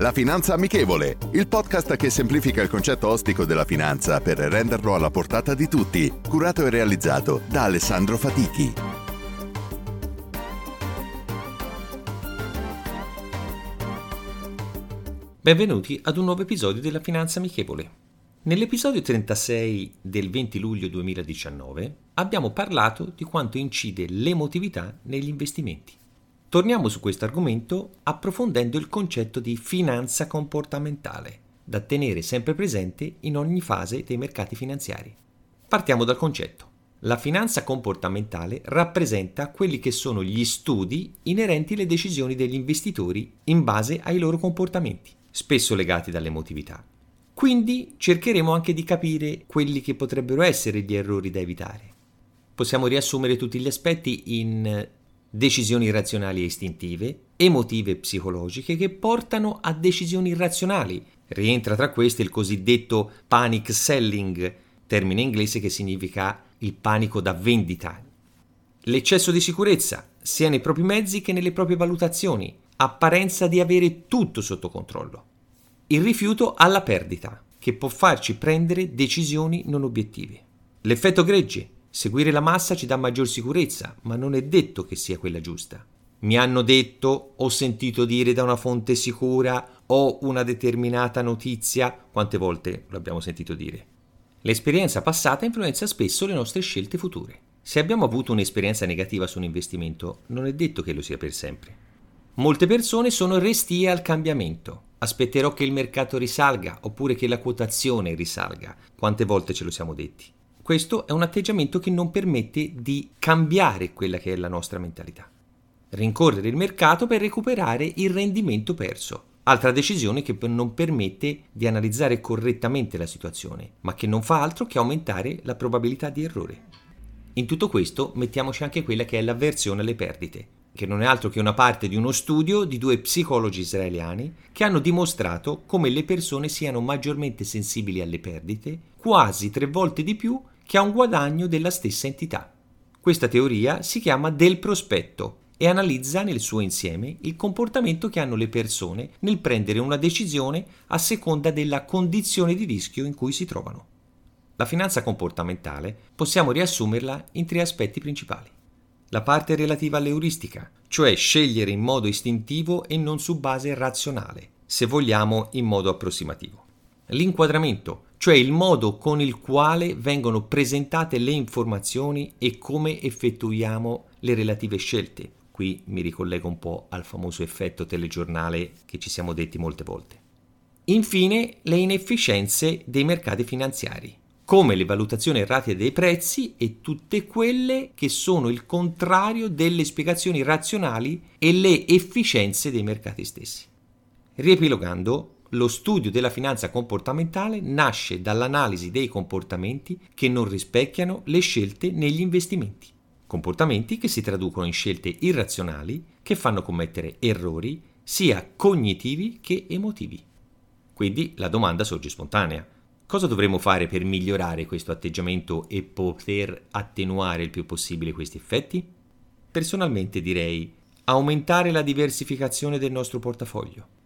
La Finanza Amichevole, il podcast che semplifica il concetto ostico della finanza per renderlo alla portata di tutti, curato e realizzato da Alessandro Fatichi. Benvenuti ad un nuovo episodio della Finanza Amichevole. Nell'episodio 36 del 20 luglio 2019 abbiamo parlato di quanto incide l'emotività negli investimenti. Torniamo su questo argomento approfondendo il concetto di finanza comportamentale, da tenere sempre presente in ogni fase dei mercati finanziari. Partiamo dal concetto. La finanza comportamentale rappresenta quelli che sono gli studi inerenti alle decisioni degli investitori in base ai loro comportamenti, spesso legati dall'emotività. Quindi cercheremo anche di capire quelli che potrebbero essere gli errori da evitare. Possiamo riassumere tutti gli aspetti in decisioni razionali e istintive, emotive e psicologiche che portano a decisioni irrazionali. Rientra tra queste il cosiddetto panic selling, termine inglese che significa il panico da vendita. L'eccesso di sicurezza, sia nei propri mezzi che nelle proprie valutazioni, apparenza di avere tutto sotto controllo. Il rifiuto alla perdita, che può farci prendere decisioni non obiettive. L'effetto gregge, Seguire la massa ci dà maggior sicurezza, ma non è detto che sia quella giusta. Mi hanno detto, ho sentito dire da una fonte sicura, ho una determinata notizia, quante volte l'abbiamo sentito dire. L'esperienza passata influenza spesso le nostre scelte future. Se abbiamo avuto un'esperienza negativa su un investimento, non è detto che lo sia per sempre. Molte persone sono restie al cambiamento. Aspetterò che il mercato risalga oppure che la quotazione risalga. Quante volte ce lo siamo detti? Questo è un atteggiamento che non permette di cambiare quella che è la nostra mentalità. Rincorrere il mercato per recuperare il rendimento perso. Altra decisione che non permette di analizzare correttamente la situazione, ma che non fa altro che aumentare la probabilità di errore. In tutto questo mettiamoci anche quella che è l'avversione alle perdite, che non è altro che una parte di uno studio di due psicologi israeliani che hanno dimostrato come le persone siano maggiormente sensibili alle perdite, quasi tre volte di più che ha un guadagno della stessa entità. Questa teoria si chiama del prospetto e analizza nel suo insieme il comportamento che hanno le persone nel prendere una decisione a seconda della condizione di rischio in cui si trovano. La finanza comportamentale possiamo riassumerla in tre aspetti principali. La parte relativa all'euristica, cioè scegliere in modo istintivo e non su base razionale, se vogliamo in modo approssimativo. L'inquadramento, cioè il modo con il quale vengono presentate le informazioni e come effettuiamo le relative scelte. Qui mi ricollego un po' al famoso effetto telegiornale che ci siamo detti molte volte. Infine, le inefficienze dei mercati finanziari, come le valutazioni errate dei prezzi e tutte quelle che sono il contrario delle spiegazioni razionali e le efficienze dei mercati stessi. Riepilogando, lo studio della finanza comportamentale nasce dall'analisi dei comportamenti che non rispecchiano le scelte negli investimenti. Comportamenti che si traducono in scelte irrazionali che fanno commettere errori sia cognitivi che emotivi. Quindi la domanda sorge spontanea. Cosa dovremmo fare per migliorare questo atteggiamento e poter attenuare il più possibile questi effetti? Personalmente direi aumentare la diversificazione del nostro portafoglio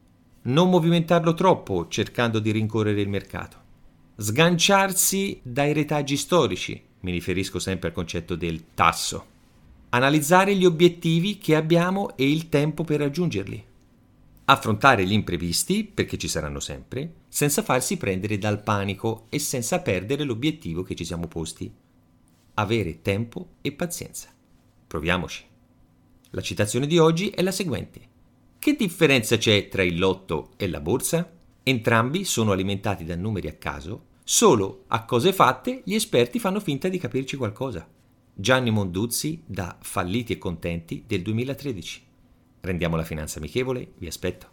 non movimentarlo troppo cercando di rincorrere il mercato. Sganciarsi dai retaggi storici, mi riferisco sempre al concetto del tasso. Analizzare gli obiettivi che abbiamo e il tempo per raggiungerli. Affrontare gli imprevisti, perché ci saranno sempre, senza farsi prendere dal panico e senza perdere l'obiettivo che ci siamo posti. Avere tempo e pazienza. Proviamoci. La citazione di oggi è la seguente. Che differenza c'è tra il lotto e la borsa? Entrambi sono alimentati da numeri a caso, solo a cose fatte gli esperti fanno finta di capirci qualcosa. Gianni Monduzzi da Falliti e Contenti del 2013. Rendiamo la finanza amichevole, vi aspetto.